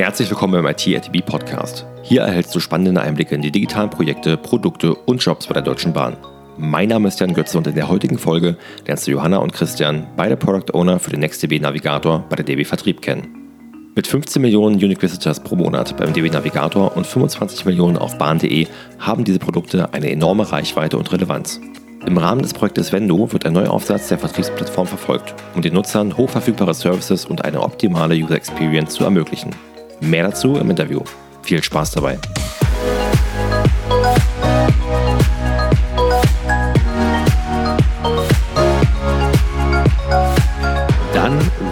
Herzlich willkommen beim IT ATB Podcast. Hier erhältst du spannende Einblicke in die digitalen Projekte, Produkte und Jobs bei der Deutschen Bahn. Mein Name ist Jan Götze und in der heutigen Folge lernst du Johanna und Christian, beide Product Owner für den NextDB Navigator bei der DB Vertrieb kennen. Mit 15 Millionen Unique Visitors pro Monat beim DB Navigator und 25 Millionen auf bahn.de haben diese Produkte eine enorme Reichweite und Relevanz. Im Rahmen des Projektes Vendo wird ein Neuaufsatz der Vertriebsplattform verfolgt, um den Nutzern hochverfügbare Services und eine optimale User Experience zu ermöglichen. Mehr dazu im Interview. Viel Spaß dabei.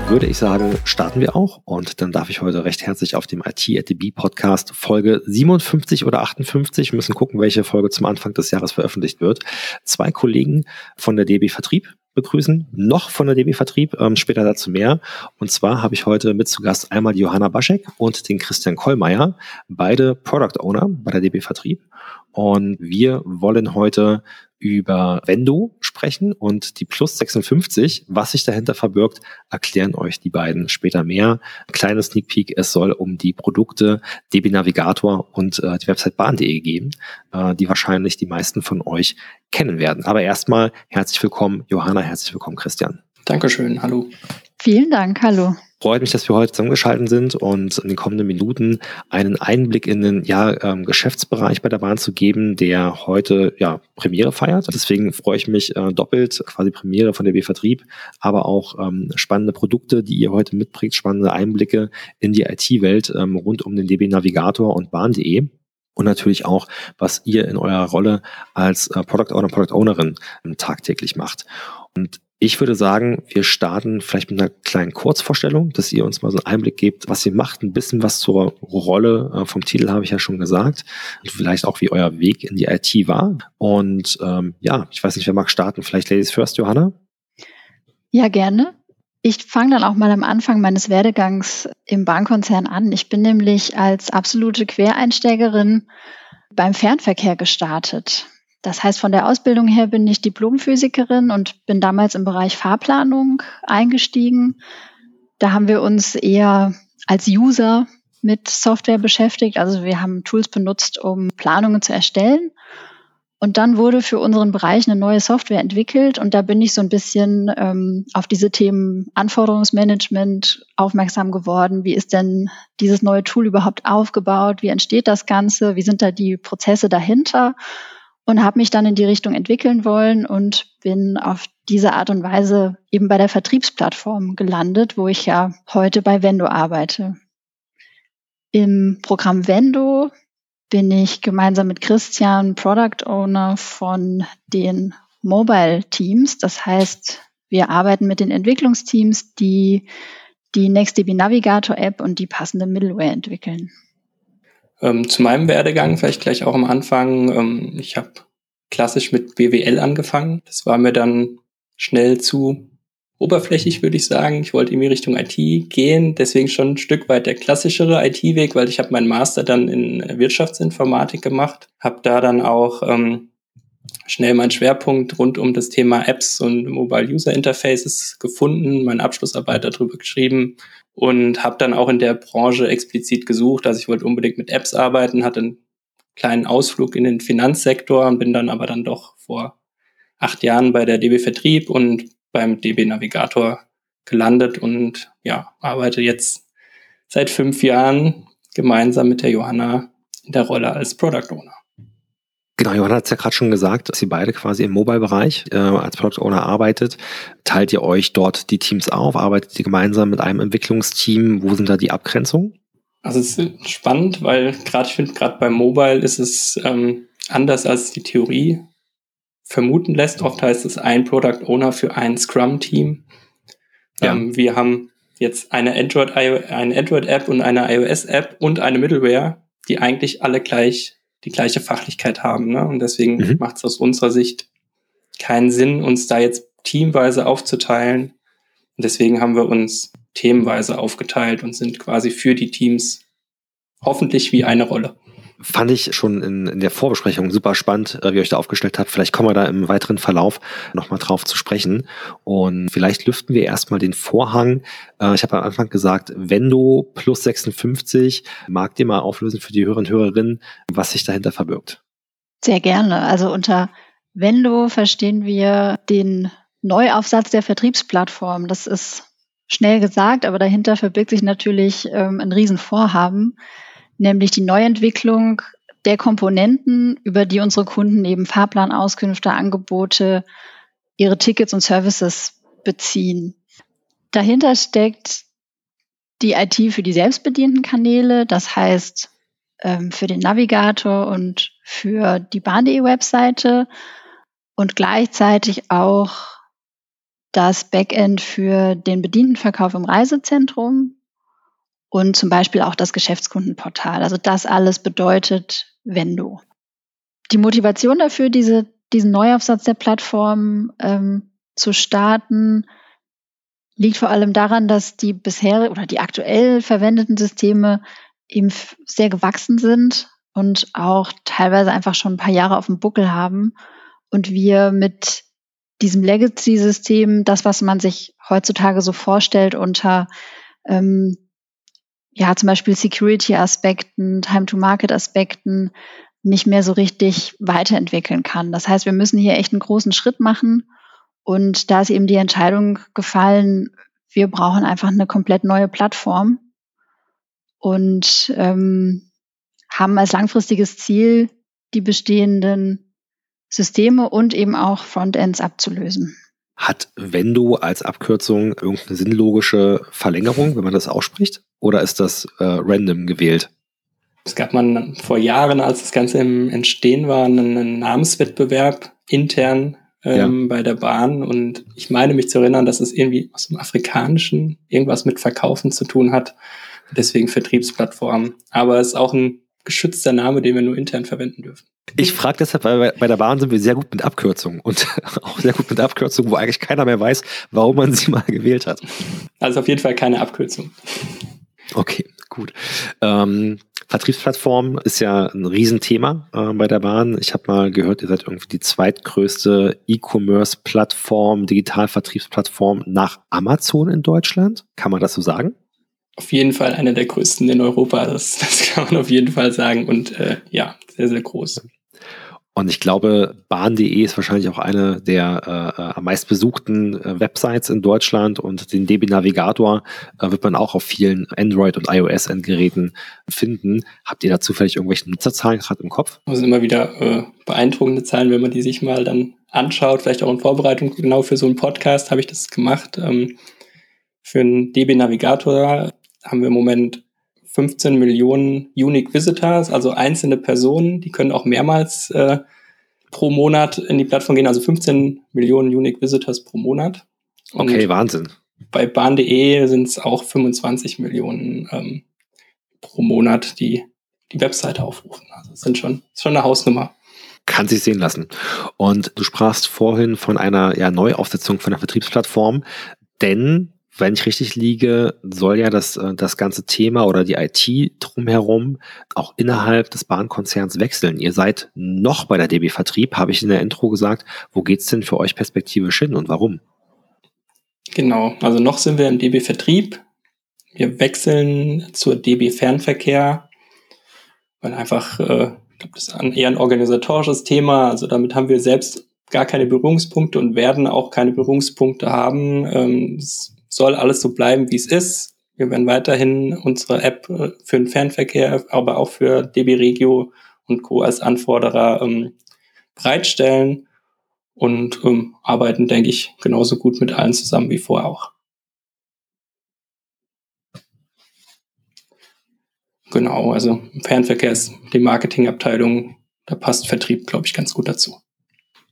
würde ich sagen, starten wir auch. Und dann darf ich heute recht herzlich auf dem IT at the B Podcast Folge 57 oder 58, wir müssen gucken, welche Folge zum Anfang des Jahres veröffentlicht wird, zwei Kollegen von der DB Vertrieb begrüßen, noch von der DB Vertrieb, ähm, später dazu mehr. Und zwar habe ich heute mit zu Gast einmal die Johanna Baschek und den Christian Kollmeier, beide Product Owner bei der DB Vertrieb. Und wir wollen heute über Vendo sprechen und die Plus 56, was sich dahinter verbirgt, erklären euch die beiden später mehr. Kleines Sneak Peek, es soll um die Produkte DB Navigator und äh, die Website bahn.de gehen, äh, die wahrscheinlich die meisten von euch kennen werden. Aber erstmal herzlich willkommen, Johanna, herzlich willkommen, Christian. Dankeschön, hallo. Vielen Dank, hallo freut mich, dass wir heute zusammengeschaltet sind und in den kommenden Minuten einen Einblick in den ja, ähm, Geschäftsbereich bei der Bahn zu geben, der heute ja Premiere feiert. Deswegen freue ich mich äh, doppelt, quasi Premiere von der B-Vertrieb, aber auch ähm, spannende Produkte, die ihr heute mitbringt, spannende Einblicke in die IT-Welt ähm, rund um den DB Navigator und Bahn.de und natürlich auch, was ihr in eurer Rolle als äh, Product Owner, Product Ownerin ähm, tagtäglich macht. Und ich würde sagen, wir starten vielleicht mit einer kleinen Kurzvorstellung, dass ihr uns mal so einen Einblick gebt, was ihr macht, ein bisschen was zur Rolle äh, vom Titel habe ich ja schon gesagt und vielleicht auch, wie euer Weg in die IT war. Und ähm, ja, ich weiß nicht, wer mag starten. Vielleicht Ladies First, Johanna? Ja, gerne. Ich fange dann auch mal am Anfang meines Werdegangs im Bahnkonzern an. Ich bin nämlich als absolute Quereinsteigerin beim Fernverkehr gestartet. Das heißt, von der Ausbildung her bin ich Diplomphysikerin und bin damals im Bereich Fahrplanung eingestiegen. Da haben wir uns eher als User mit Software beschäftigt. Also wir haben Tools benutzt, um Planungen zu erstellen. Und dann wurde für unseren Bereich eine neue Software entwickelt und da bin ich so ein bisschen ähm, auf diese Themen Anforderungsmanagement aufmerksam geworden. Wie ist denn dieses neue Tool überhaupt aufgebaut? Wie entsteht das Ganze? Wie sind da die Prozesse dahinter? Und habe mich dann in die Richtung entwickeln wollen und bin auf diese Art und Weise eben bei der Vertriebsplattform gelandet, wo ich ja heute bei Vendo arbeite. Im Programm Vendo bin ich gemeinsam mit Christian Product Owner von den Mobile Teams. Das heißt, wir arbeiten mit den Entwicklungsteams, die die NextDB Navigator App und die passende Middleware entwickeln. Ähm, zu meinem Werdegang vielleicht gleich auch am Anfang. Ähm, ich habe klassisch mit BWL angefangen. Das war mir dann schnell zu oberflächlich, würde ich sagen. Ich wollte in die Richtung IT gehen, deswegen schon ein Stück weit der klassischere IT-Weg, weil ich habe meinen Master dann in Wirtschaftsinformatik gemacht, habe da dann auch ähm, schnell meinen Schwerpunkt rund um das Thema Apps und Mobile User Interfaces gefunden, meine Abschlussarbeit darüber geschrieben und habe dann auch in der Branche explizit gesucht. Also ich wollte unbedingt mit Apps arbeiten, hatte einen kleinen Ausflug in den Finanzsektor und bin dann aber dann doch vor acht Jahren bei der DB Vertrieb und beim DB Navigator gelandet und ja, arbeite jetzt seit fünf Jahren gemeinsam mit der Johanna in der Rolle als Product Owner. Genau, Johanna hat es ja gerade schon gesagt, dass ihr beide quasi im Mobile-Bereich äh, als Product Owner arbeitet. Teilt ihr euch dort die Teams auf? Arbeitet ihr gemeinsam mit einem Entwicklungsteam? Wo sind da die Abgrenzungen? Also es ist spannend, weil gerade ich finde, gerade beim Mobile ist es ähm, anders als die Theorie vermuten lässt. Oft heißt es ein Product Owner für ein Scrum-Team. Ja. Ähm, wir haben jetzt eine Android, eine Android-App und eine iOS-App und eine Middleware, die eigentlich alle gleich die gleiche Fachlichkeit haben. Ne? Und deswegen mhm. macht es aus unserer Sicht keinen Sinn, uns da jetzt teamweise aufzuteilen. Und deswegen haben wir uns themenweise aufgeteilt und sind quasi für die Teams hoffentlich wie eine Rolle. Fand ich schon in, in der Vorbesprechung super spannend, äh, wie ihr euch da aufgestellt habt. Vielleicht kommen wir da im weiteren Verlauf nochmal drauf zu sprechen. Und vielleicht lüften wir erstmal den Vorhang. Äh, ich habe am Anfang gesagt, Vendo plus 56. Mag dir mal auflösen für die Hörer und Hörerinnen, was sich dahinter verbirgt? Sehr gerne. Also unter Vendo verstehen wir den Neuaufsatz der Vertriebsplattform. Das ist schnell gesagt, aber dahinter verbirgt sich natürlich ähm, ein Riesenvorhaben, nämlich die Neuentwicklung der Komponenten, über die unsere Kunden eben Fahrplanauskünfte, Angebote, ihre Tickets und Services beziehen. Dahinter steckt die IT für die selbstbedienten Kanäle, das heißt ähm, für den Navigator und für die Bahn.de Webseite und gleichzeitig auch das Backend für den Bedientenverkauf im Reisezentrum und zum Beispiel auch das Geschäftskundenportal. Also das alles bedeutet Vendo. Die Motivation dafür, diese, diesen Neuaufsatz der Plattform ähm, zu starten, liegt vor allem daran, dass die bisher oder die aktuell verwendeten Systeme eben sehr gewachsen sind und auch teilweise einfach schon ein paar Jahre auf dem Buckel haben und wir mit diesem Legacy-System, das, was man sich heutzutage so vorstellt unter ähm, ja zum Beispiel Security-Aspekten, Time-to-Market-Aspekten, nicht mehr so richtig weiterentwickeln kann. Das heißt, wir müssen hier echt einen großen Schritt machen. Und da ist eben die Entscheidung gefallen, wir brauchen einfach eine komplett neue Plattform und ähm, haben als langfristiges Ziel, die bestehenden Systeme und eben auch Frontends abzulösen. Hat Vendo als Abkürzung irgendeine sinnlogische Verlängerung, wenn man das ausspricht? Oder ist das äh, random gewählt? Es gab man vor Jahren, als das Ganze im Entstehen war, einen Namenswettbewerb intern ähm, ja. bei der Bahn. Und ich meine mich zu erinnern, dass es irgendwie aus dem Afrikanischen irgendwas mit Verkaufen zu tun hat. Deswegen Vertriebsplattform. Aber es ist auch ein geschützter Name, den wir nur intern verwenden dürfen. Ich frage deshalb, weil bei der Bahn sind wir sehr gut mit Abkürzungen und auch sehr gut mit Abkürzungen, wo eigentlich keiner mehr weiß, warum man sie mal gewählt hat. Also auf jeden Fall keine Abkürzung. Okay, gut. Ähm, Vertriebsplattform ist ja ein Riesenthema äh, bei der Bahn. Ich habe mal gehört, ihr seid irgendwie die zweitgrößte E-Commerce-Plattform, Digitalvertriebsplattform nach Amazon in Deutschland. Kann man das so sagen? auf jeden Fall einer der größten in Europa. Das, das kann man auf jeden Fall sagen. Und äh, ja, sehr, sehr groß. Und ich glaube, bahn.de ist wahrscheinlich auch eine der äh, am meist besuchten äh, Websites in Deutschland und den DB Navigator äh, wird man auch auf vielen Android- und iOS-Endgeräten finden. Habt ihr da zufällig irgendwelche Nutzerzahlen gerade im Kopf? Das sind immer wieder äh, beeindruckende Zahlen, wenn man die sich mal dann anschaut. Vielleicht auch in Vorbereitung genau für so einen Podcast habe ich das gemacht. Ähm, für einen DB Navigator haben wir im Moment 15 Millionen Unique Visitors, also einzelne Personen, die können auch mehrmals äh, pro Monat in die Plattform gehen, also 15 Millionen Unique Visitors pro Monat. Und okay, Wahnsinn. Bei bahn.de sind es auch 25 Millionen ähm, pro Monat, die die Webseite aufrufen. Also das sind schon, ist schon eine Hausnummer kann sich sehen lassen. Und du sprachst vorhin von einer ja, Neuaufsetzung von der Vertriebsplattform, denn wenn ich richtig liege, soll ja das, äh, das ganze Thema oder die IT drumherum auch innerhalb des Bahnkonzerns wechseln. Ihr seid noch bei der DB Vertrieb, habe ich in der Intro gesagt. Wo geht's denn für euch perspektivisch hin und warum? Genau, also noch sind wir im DB Vertrieb. Wir wechseln zur DB Fernverkehr, weil einfach, äh, ich glaube, das ist ein, eher ein organisatorisches Thema. Also damit haben wir selbst gar keine Berührungspunkte und werden auch keine Berührungspunkte haben. Ähm, soll alles so bleiben, wie es ist. Wir werden weiterhin unsere App äh, für den Fernverkehr, aber auch für DB Regio und Co. als Anforderer ähm, bereitstellen und ähm, arbeiten, denke ich, genauso gut mit allen zusammen wie vorher auch. Genau, also Fernverkehr ist die Marketingabteilung, da passt Vertrieb, glaube ich, ganz gut dazu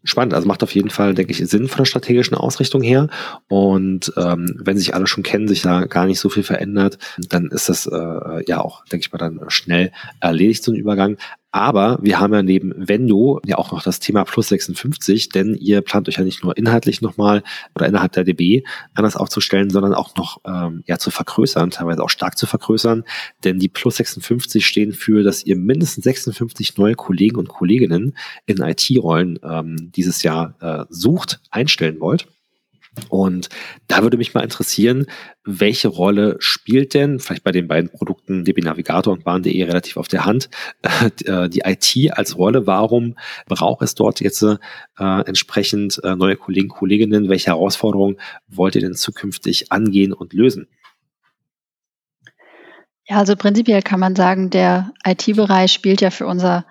spannend. Also macht auf jeden Fall, denke ich, Sinn von der strategischen Ausrichtung her. Und ähm, wenn sich alle schon kennen, sich da gar nicht so viel verändert, dann ist das äh, ja auch, denke ich mal, dann schnell erledigt, so ein Übergang. Aber wir haben ja neben Vendo ja auch noch das Thema Plus 56, denn ihr plant euch ja nicht nur inhaltlich nochmal oder innerhalb der DB anders aufzustellen, sondern auch noch ähm, ja zu vergrößern, teilweise auch stark zu vergrößern. Denn die Plus 56 stehen für, dass ihr mindestens 56 neue Kollegen und Kolleginnen in IT-Rollen ähm, dieses Jahr äh, sucht, einstellen wollt. Und da würde mich mal interessieren, welche Rolle spielt denn, vielleicht bei den beiden Produkten DB Navigator und Bahn.de relativ auf der Hand, äh, die IT als Rolle? Warum braucht es dort jetzt äh, entsprechend äh, neue Kollegen, Kolleginnen? Welche Herausforderungen wollt ihr denn zukünftig angehen und lösen? Ja, also prinzipiell kann man sagen, der IT-Bereich spielt ja für unser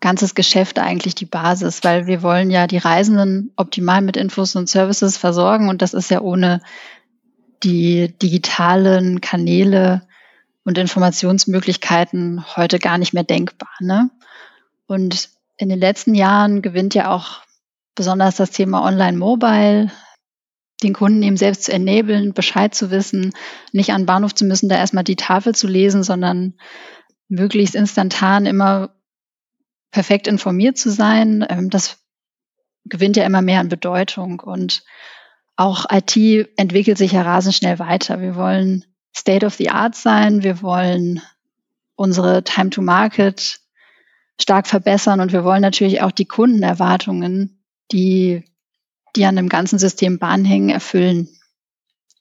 ganzes Geschäft eigentlich die Basis, weil wir wollen ja die Reisenden optimal mit Infos und Services versorgen und das ist ja ohne die digitalen Kanäle und Informationsmöglichkeiten heute gar nicht mehr denkbar. Ne? Und in den letzten Jahren gewinnt ja auch besonders das Thema Online-Mobile, den Kunden eben selbst zu enablen, Bescheid zu wissen, nicht an Bahnhof zu müssen, da erstmal die Tafel zu lesen, sondern möglichst instantan immer perfekt informiert zu sein, ähm, das gewinnt ja immer mehr an Bedeutung. Und auch IT entwickelt sich ja rasend schnell weiter. Wir wollen State of the Art sein, wir wollen unsere Time to Market stark verbessern und wir wollen natürlich auch die Kundenerwartungen, die, die an dem ganzen System Bahn hängen, erfüllen.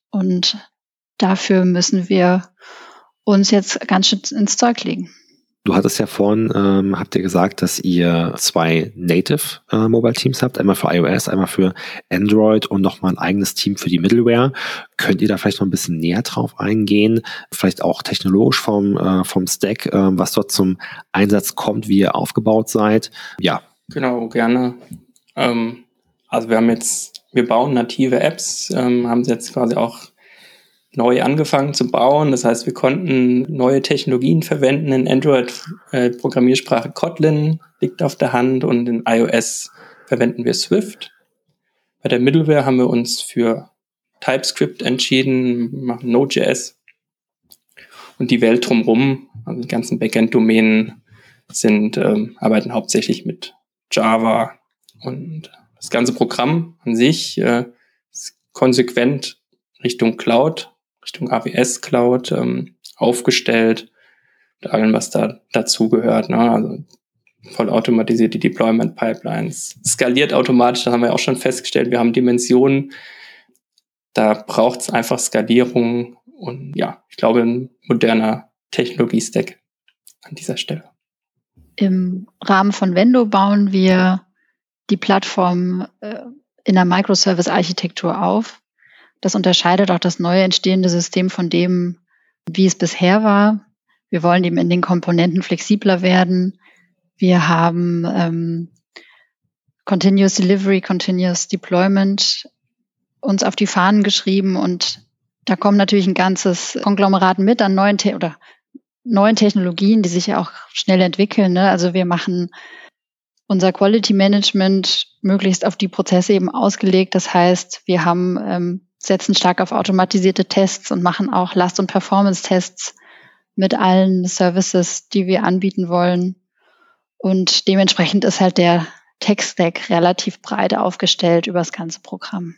Und dafür müssen wir uns jetzt ganz schön ins Zeug legen. Du hattest ja vorhin, ähm, habt ihr gesagt, dass ihr zwei Native äh, Mobile Teams habt, einmal für iOS, einmal für Android und nochmal ein eigenes Team für die Middleware. Könnt ihr da vielleicht noch ein bisschen näher drauf eingehen? Vielleicht auch technologisch vom, äh, vom Stack, äh, was dort zum Einsatz kommt, wie ihr aufgebaut seid? Ja. Genau, gerne. Ähm, also wir haben jetzt, wir bauen native Apps, ähm, haben jetzt quasi auch neu angefangen zu bauen. Das heißt, wir konnten neue Technologien verwenden. In Android-Programmiersprache äh, Kotlin liegt auf der Hand und in iOS verwenden wir Swift. Bei der Middleware haben wir uns für TypeScript entschieden, machen Node.js. Und die Welt drumherum, also die ganzen Backend-Domänen, sind, ähm, arbeiten hauptsächlich mit Java. Und das ganze Programm an sich äh, ist konsequent Richtung Cloud Richtung AWS Cloud ähm, aufgestellt mit allem, was da dazugehört. Ne? Also voll automatisierte Deployment Pipelines, skaliert automatisch, das haben wir auch schon festgestellt. Wir haben Dimensionen, da braucht es einfach Skalierung und ja, ich glaube, ein moderner Technologie-Stack an dieser Stelle. Im Rahmen von Vendo bauen wir die Plattform äh, in der Microservice-Architektur auf. Das unterscheidet auch das neue entstehende System von dem, wie es bisher war. Wir wollen eben in den Komponenten flexibler werden. Wir haben ähm, Continuous Delivery, Continuous Deployment uns auf die Fahnen geschrieben und da kommt natürlich ein ganzes Konglomerat mit an neuen Te oder neuen Technologien, die sich ja auch schnell entwickeln. Ne? Also wir machen unser Quality Management möglichst auf die Prozesse eben ausgelegt. Das heißt, wir haben ähm, setzen stark auf automatisierte Tests und machen auch Last- und Performance-Tests mit allen Services, die wir anbieten wollen. Und dementsprechend ist halt der Tech-Stack relativ breit aufgestellt über das ganze Programm.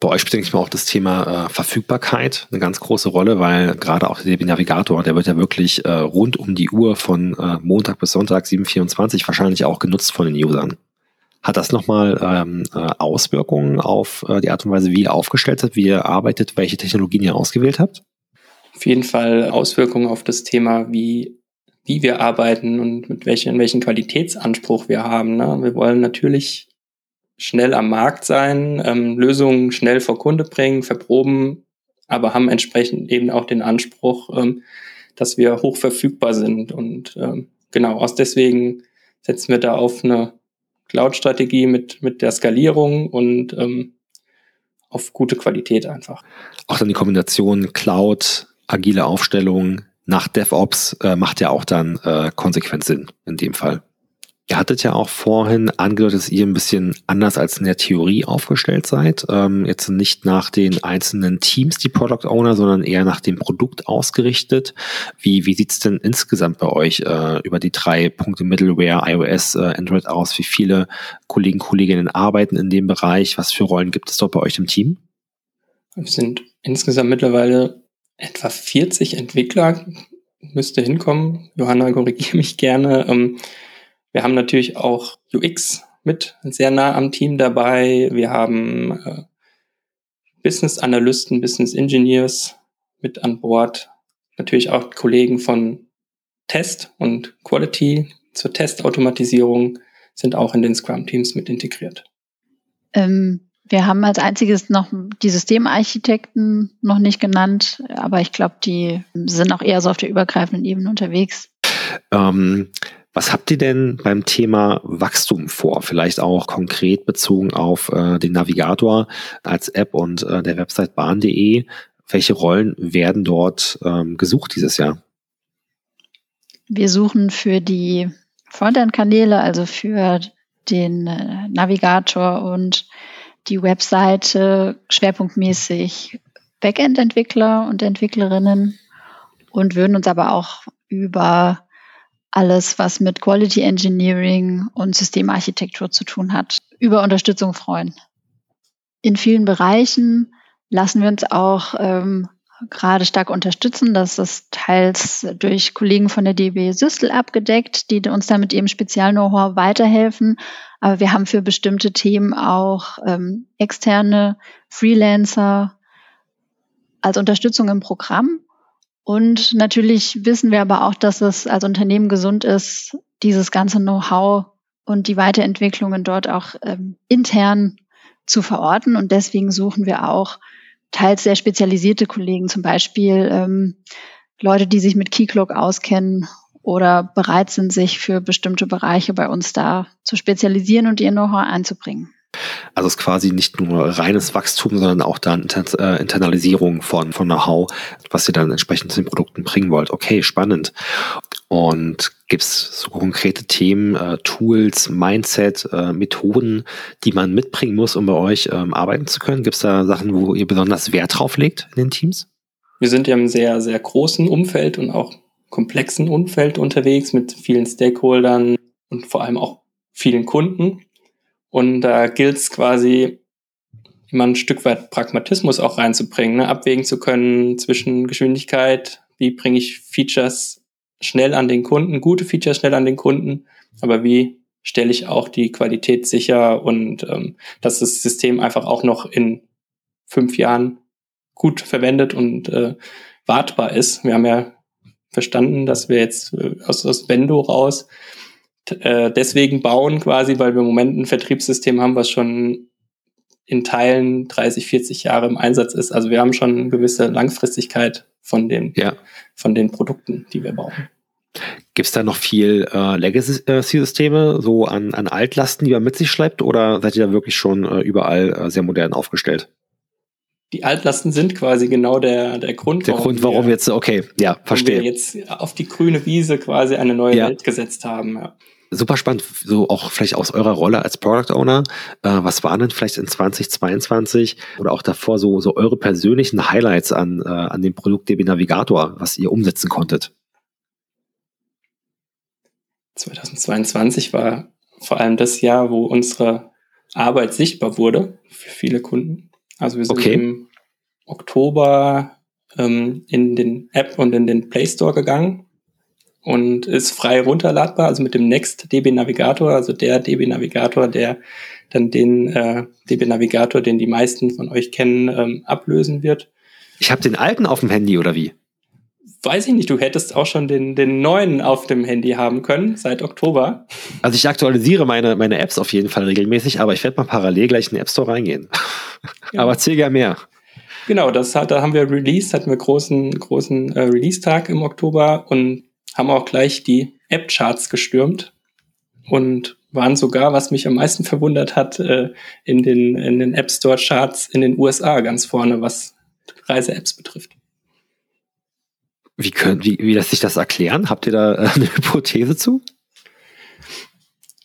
Bei euch spielt, denke ich mal, auch das Thema äh, Verfügbarkeit eine ganz große Rolle, weil gerade auch der Navigator, der wird ja wirklich äh, rund um die Uhr von äh, Montag bis Sonntag 7.24 wahrscheinlich auch genutzt von den Usern. Hat das nochmal ähm, äh, Auswirkungen auf äh, die Art und Weise, wie ihr aufgestellt habt, wie ihr arbeitet, welche Technologien ihr ausgewählt habt? Auf jeden Fall Auswirkungen auf das Thema, wie, wie wir arbeiten und mit welchen, welchen Qualitätsanspruch wir haben. Ne? Wir wollen natürlich schnell am Markt sein, ähm, Lösungen schnell vor Kunde bringen, verproben, aber haben entsprechend eben auch den Anspruch, ähm, dass wir hoch verfügbar sind. Und ähm, genau, aus deswegen setzen wir da auf eine Cloud-Strategie mit, mit der Skalierung und ähm, auf gute Qualität einfach. Auch dann die Kombination Cloud, agile Aufstellung nach DevOps äh, macht ja auch dann äh, konsequent Sinn in dem Fall. Ihr hattet ja auch vorhin angedeutet, dass ihr ein bisschen anders als in der Theorie aufgestellt seid. Ähm, jetzt nicht nach den einzelnen Teams, die Product Owner, sondern eher nach dem Produkt ausgerichtet. Wie, wie sieht's denn insgesamt bei euch äh, über die drei Punkte Middleware, iOS, äh, Android aus? Wie viele Kollegen, Kolleginnen arbeiten in dem Bereich? Was für Rollen gibt es dort bei euch im Team? Wir sind insgesamt mittlerweile etwa 40 Entwickler, müsste hinkommen. Johanna, korrigiere mich gerne. Ähm, wir haben natürlich auch UX mit sehr nah am Team dabei. Wir haben äh, Business Analysten, Business Engineers mit an Bord. Natürlich auch Kollegen von Test und Quality zur Testautomatisierung sind auch in den Scrum-Teams mit integriert. Ähm, wir haben als einziges noch die Systemarchitekten noch nicht genannt, aber ich glaube, die sind auch eher so auf der übergreifenden Ebene unterwegs. Ähm, was habt ihr denn beim Thema Wachstum vor? Vielleicht auch konkret bezogen auf äh, den Navigator als App und äh, der Website bahn.de. Welche Rollen werden dort ähm, gesucht dieses Jahr? Wir suchen für die Frontend-Kanäle, also für den äh, Navigator und die Webseite schwerpunktmäßig Backend-Entwickler und Entwicklerinnen und würden uns aber auch über alles, was mit Quality Engineering und Systemarchitektur zu tun hat, über Unterstützung freuen. In vielen Bereichen lassen wir uns auch ähm, gerade stark unterstützen. Das ist teils durch Kollegen von der DB Systel abgedeckt, die uns da mit ihrem Spezial-Know-how weiterhelfen. Aber wir haben für bestimmte Themen auch ähm, externe Freelancer als Unterstützung im Programm. Und natürlich wissen wir aber auch, dass es als Unternehmen gesund ist, dieses ganze Know-how und die Weiterentwicklungen dort auch ähm, intern zu verorten. Und deswegen suchen wir auch teils sehr spezialisierte Kollegen, zum Beispiel ähm, Leute, die sich mit Keycloak auskennen oder bereit sind, sich für bestimmte Bereiche bei uns da zu spezialisieren und ihr Know-how einzubringen. Also es ist quasi nicht nur reines Wachstum, sondern auch dann Inter äh, Internalisierung von, von Know-how, was ihr dann entsprechend zu den Produkten bringen wollt. Okay, spannend. Und gibt es so konkrete Themen, äh, Tools, Mindset, äh, Methoden, die man mitbringen muss, um bei euch ähm, arbeiten zu können? Gibt es da Sachen, wo ihr besonders Wert drauf legt in den Teams? Wir sind ja im sehr, sehr großen Umfeld und auch komplexen Umfeld unterwegs mit vielen Stakeholdern und vor allem auch vielen Kunden. Und da gilt es quasi, immer ein Stück weit Pragmatismus auch reinzubringen, ne? abwägen zu können zwischen Geschwindigkeit, wie bringe ich Features schnell an den Kunden, gute Features schnell an den Kunden, aber wie stelle ich auch die Qualität sicher und ähm, dass das System einfach auch noch in fünf Jahren gut verwendet und äh, wartbar ist. Wir haben ja verstanden, dass wir jetzt äh, aus, aus Vendo raus äh, deswegen bauen quasi, weil wir im Moment ein Vertriebssystem haben, was schon in Teilen 30, 40 Jahre im Einsatz ist. Also wir haben schon eine gewisse Langfristigkeit von den, ja. von den Produkten, die wir bauen. Gibt es da noch viel äh, Legacy-Systeme, so an, an Altlasten, die man mit sich schleppt, oder seid ihr da wirklich schon äh, überall äh, sehr modern aufgestellt? Die Altlasten sind quasi genau der, der Grund, der warum Grund, warum wir, jetzt, okay, ja, verstehe. wir jetzt auf die grüne Wiese quasi eine neue ja. Welt gesetzt haben. Ja super spannend, so auch vielleicht aus eurer Rolle als Product Owner. Äh, was waren denn vielleicht in 2022 oder auch davor so, so eure persönlichen Highlights an, äh, an dem Produkt DB Navigator, was ihr umsetzen konntet? 2022 war vor allem das Jahr, wo unsere Arbeit sichtbar wurde für viele Kunden. Also wir sind okay. im Oktober ähm, in den App und in den Play Store gegangen und ist frei runterladbar, also mit dem Next DB Navigator, also der DB Navigator, der dann den äh, DB Navigator, den die meisten von euch kennen, ähm, ablösen wird. Ich habe den alten auf dem Handy oder wie? Weiß ich nicht, du hättest auch schon den, den neuen auf dem Handy haben können, seit Oktober. Also ich aktualisiere meine, meine Apps auf jeden Fall regelmäßig, aber ich werde mal parallel gleich in den App Store reingehen. Ja. aber gerne mehr. Genau, das hat, da haben wir Release, hatten wir großen, großen äh, Release-Tag im Oktober und haben auch gleich die App-Charts gestürmt und waren sogar, was mich am meisten verwundert hat, äh, in den, in den App Store Charts in den USA ganz vorne, was Reise-Apps betrifft. Wie, können, wie, wie lässt sich das erklären? Habt ihr da äh, eine Hypothese zu?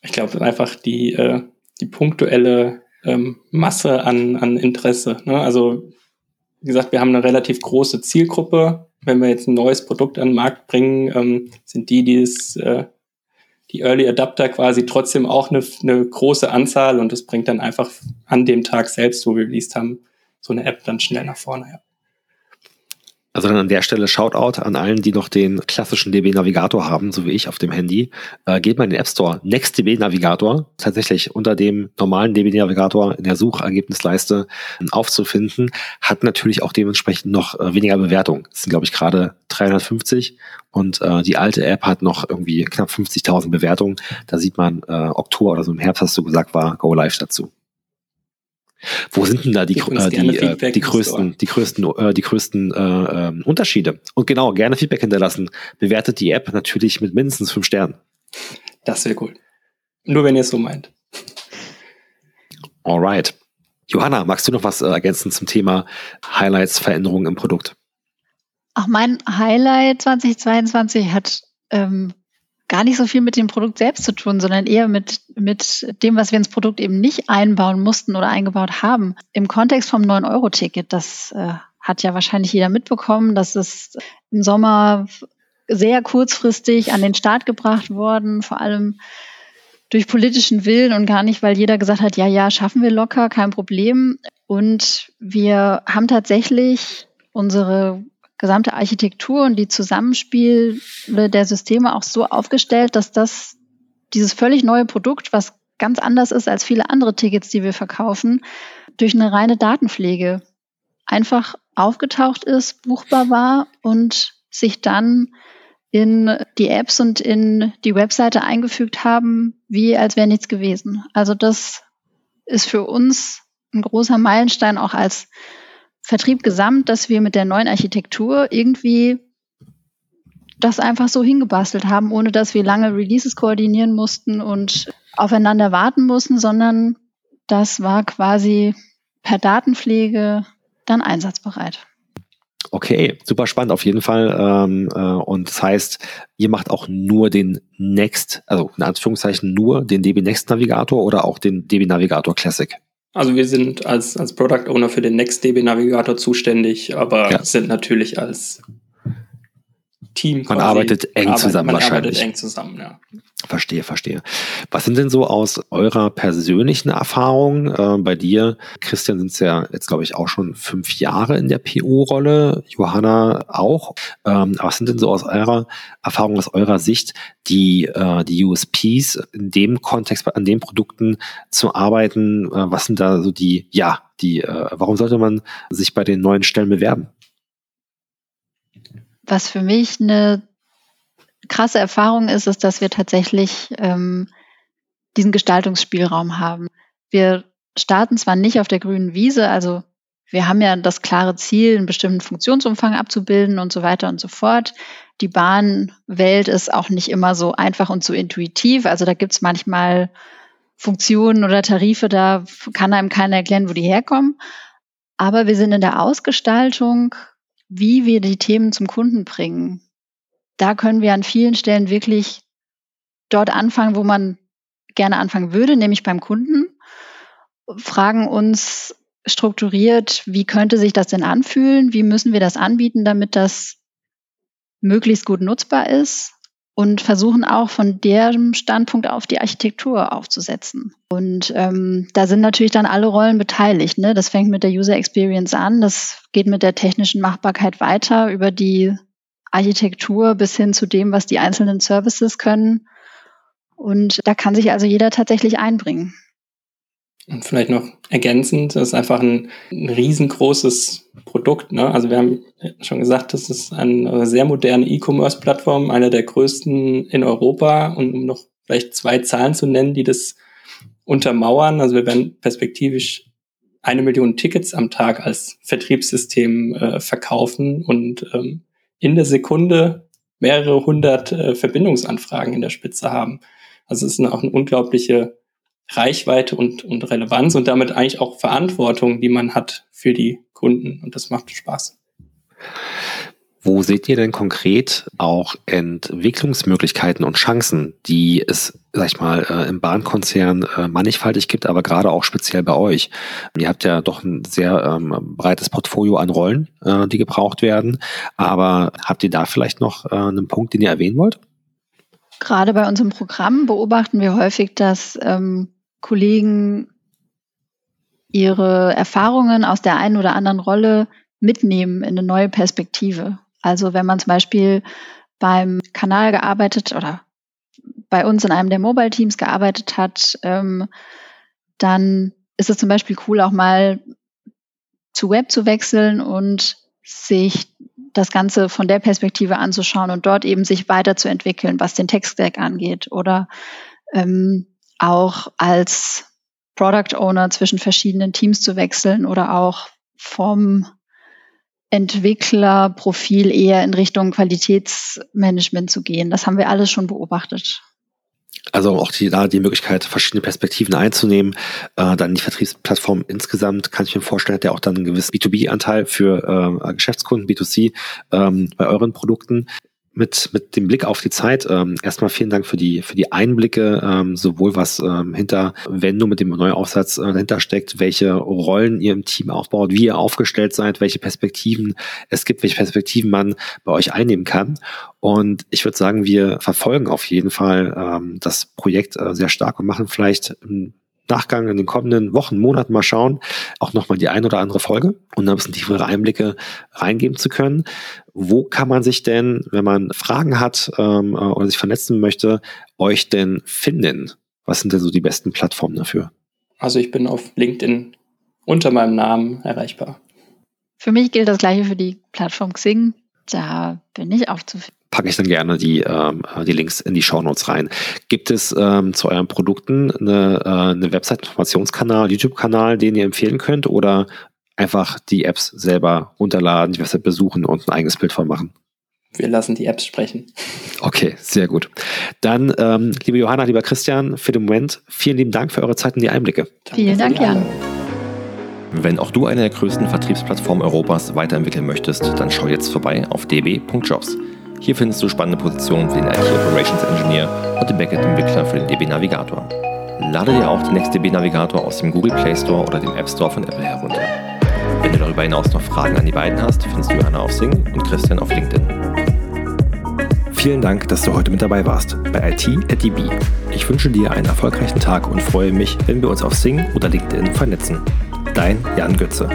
ich glaube einfach die, äh, die punktuelle ähm, Masse an, an Interesse. Ne? Also wie gesagt, wir haben eine relativ große Zielgruppe. Wenn wir jetzt ein neues Produkt an den Markt bringen, ähm, sind die, die es, äh, die Early Adapter quasi trotzdem auch eine, eine große Anzahl und das bringt dann einfach an dem Tag selbst, wo wir released haben, so eine App dann schnell nach vorne. Ja. Also dann an der Stelle Shoutout an allen, die noch den klassischen DB Navigator haben, so wie ich auf dem Handy. Äh, geht mal in den App Store. Next DB Navigator, tatsächlich unter dem normalen DB Navigator in der Suchergebnisleiste aufzufinden, hat natürlich auch dementsprechend noch äh, weniger Bewertung. Das sind, glaube ich, gerade 350 und äh, die alte App hat noch irgendwie knapp 50.000 Bewertungen. Da sieht man, äh, Oktober oder so im Herbst hast du gesagt, war Go Live dazu. Wo sind denn da die, äh, die, äh, die größten, die größten, äh, die größten äh, äh, Unterschiede? Und genau, gerne Feedback hinterlassen. Bewertet die App natürlich mit mindestens fünf Sternen. Das wäre cool. Nur wenn ihr es so meint. Alright. Johanna, magst du noch was äh, ergänzen zum Thema Highlights, Veränderungen im Produkt? Auch mein Highlight 2022 hat ähm, gar nicht so viel mit dem Produkt selbst zu tun, sondern eher mit, mit dem, was wir ins Produkt eben nicht einbauen mussten oder eingebaut haben. Im Kontext vom 9-Euro-Ticket, das äh, hat ja wahrscheinlich jeder mitbekommen, dass es im Sommer sehr kurzfristig an den Start gebracht worden, vor allem durch politischen Willen und gar nicht, weil jeder gesagt hat, ja, ja, schaffen wir locker, kein Problem. Und wir haben tatsächlich unsere gesamte Architektur und die Zusammenspiele der Systeme auch so aufgestellt, dass das dieses völlig neue Produkt, was ganz anders ist als viele andere Tickets, die wir verkaufen, durch eine reine Datenpflege einfach aufgetaucht ist, buchbar war und sich dann in die Apps und in die Webseite eingefügt haben, wie als wäre nichts gewesen. Also das ist für uns ein großer Meilenstein auch als Vertrieb gesamt, dass wir mit der neuen Architektur irgendwie das einfach so hingebastelt haben, ohne dass wir lange Releases koordinieren mussten und aufeinander warten mussten, sondern das war quasi per Datenpflege dann einsatzbereit. Okay, super spannend auf jeden Fall. Ähm, äh, und das heißt, ihr macht auch nur den Next, also in Anführungszeichen nur den DB Next Navigator oder auch den DB Navigator Classic? Also wir sind als, als Product Owner für den NextDB Navigator zuständig, aber ja. sind natürlich als Team. Man arbeitet eng arbeitet, zusammen man wahrscheinlich. arbeitet eng zusammen, ja. Verstehe, verstehe. Was sind denn so aus eurer persönlichen Erfahrung äh, bei dir? Christian sind es ja jetzt, glaube ich, auch schon fünf Jahre in der PO-Rolle, Johanna auch. Ähm, was sind denn so aus eurer Erfahrung, aus eurer Sicht die, äh, die USPs in dem Kontext, an den Produkten zu arbeiten? Äh, was sind da so die, ja, die, äh, warum sollte man sich bei den neuen Stellen bewerben? Was für mich eine krasse Erfahrung ist, ist, dass wir tatsächlich ähm, diesen Gestaltungsspielraum haben. Wir starten zwar nicht auf der grünen Wiese, also wir haben ja das klare Ziel, einen bestimmten Funktionsumfang abzubilden und so weiter und so fort. Die Bahnwelt ist auch nicht immer so einfach und so intuitiv. Also da gibt es manchmal Funktionen oder Tarife, da kann einem keiner erklären, wo die herkommen. Aber wir sind in der Ausgestaltung wie wir die Themen zum Kunden bringen. Da können wir an vielen Stellen wirklich dort anfangen, wo man gerne anfangen würde, nämlich beim Kunden. Fragen uns strukturiert, wie könnte sich das denn anfühlen? Wie müssen wir das anbieten, damit das möglichst gut nutzbar ist? Und versuchen auch von deren Standpunkt auf die Architektur aufzusetzen. Und ähm, da sind natürlich dann alle Rollen beteiligt. Ne? Das fängt mit der User Experience an, das geht mit der technischen Machbarkeit weiter über die Architektur bis hin zu dem, was die einzelnen Services können. Und da kann sich also jeder tatsächlich einbringen. Und vielleicht noch ergänzend, das ist einfach ein, ein riesengroßes Produkt. Ne? Also wir haben schon gesagt, das ist eine sehr moderne E-Commerce-Plattform, eine der größten in Europa. Und um noch vielleicht zwei Zahlen zu nennen, die das untermauern. Also wir werden perspektivisch eine Million Tickets am Tag als Vertriebssystem äh, verkaufen und ähm, in der Sekunde mehrere hundert äh, Verbindungsanfragen in der Spitze haben. Also es ist auch eine unglaubliche Reichweite und, und Relevanz und damit eigentlich auch Verantwortung, die man hat für die Kunden. Und das macht Spaß. Wo seht ihr denn konkret auch Entwicklungsmöglichkeiten und Chancen, die es, sag ich mal, äh, im Bahnkonzern äh, mannigfaltig gibt, aber gerade auch speziell bei euch? Ihr habt ja doch ein sehr ähm, breites Portfolio an Rollen, äh, die gebraucht werden. Aber habt ihr da vielleicht noch äh, einen Punkt, den ihr erwähnen wollt? Gerade bei unserem Programm beobachten wir häufig, dass ähm, Kollegen ihre Erfahrungen aus der einen oder anderen Rolle mitnehmen in eine neue Perspektive. Also wenn man zum Beispiel beim Kanal gearbeitet oder bei uns in einem der Mobile Teams gearbeitet hat, ähm, dann ist es zum Beispiel cool, auch mal zu Web zu wechseln und sich das Ganze von der Perspektive anzuschauen und dort eben sich weiterzuentwickeln, was den Tech-Stack angeht oder ähm, auch als Product Owner zwischen verschiedenen Teams zu wechseln oder auch vom Entwicklerprofil eher in Richtung Qualitätsmanagement zu gehen. Das haben wir alles schon beobachtet. Also auch die, da die Möglichkeit, verschiedene Perspektiven einzunehmen. Äh, dann die Vertriebsplattform insgesamt, kann ich mir vorstellen, hat ja auch dann einen gewissen B2B-Anteil für äh, Geschäftskunden, B2C ähm, bei euren Produkten mit, mit dem Blick auf die Zeit. Ähm, erstmal vielen Dank für die, für die Einblicke, ähm, sowohl was ähm, hinter Wendo mit dem Neuaufsatz äh, dahinter steckt, welche Rollen ihr im Team aufbaut, wie ihr aufgestellt seid, welche Perspektiven es gibt, welche Perspektiven man bei euch einnehmen kann. Und ich würde sagen, wir verfolgen auf jeden Fall ähm, das Projekt äh, sehr stark und machen vielleicht im Nachgang in den kommenden Wochen, Monaten mal schauen, auch nochmal die ein oder andere Folge und ein bisschen tiefere Einblicke reingeben zu können. Wo kann man sich denn, wenn man Fragen hat ähm, äh, oder sich vernetzen möchte, euch denn finden? Was sind denn so die besten Plattformen dafür? Also ich bin auf LinkedIn unter meinem Namen erreichbar. Für mich gilt das gleiche für die Plattform Xing. Da bin ich auch zu finden packe ich dann gerne die, ähm, die Links in die Shownotes rein. Gibt es ähm, zu euren Produkten eine, äh, eine Website-Informationskanal, YouTube-Kanal, den ihr empfehlen könnt oder einfach die Apps selber runterladen, die Website besuchen und ein eigenes Bild von machen? Wir lassen die Apps sprechen. Okay, sehr gut. Dann, ähm, liebe Johanna, lieber Christian, für den Moment vielen lieben Dank für eure Zeit und die Einblicke. Danke Vielen Dank, Jan. Wenn auch du eine der größten Vertriebsplattformen Europas weiterentwickeln möchtest, dann schau jetzt vorbei auf db.jobs. Hier findest du spannende Positionen für den IT Operations Engineer und den Backend-Entwickler für den DB Navigator. Lade dir auch den NextDB Navigator aus dem Google Play Store oder dem App Store von Apple herunter. Wenn du darüber hinaus noch Fragen an die beiden hast, findest du Johanna auf Sing und Christian auf LinkedIn. Vielen Dank, dass du heute mit dabei warst bei IT at DB. Ich wünsche dir einen erfolgreichen Tag und freue mich, wenn wir uns auf Sing oder LinkedIn vernetzen. Dein Jan Götze.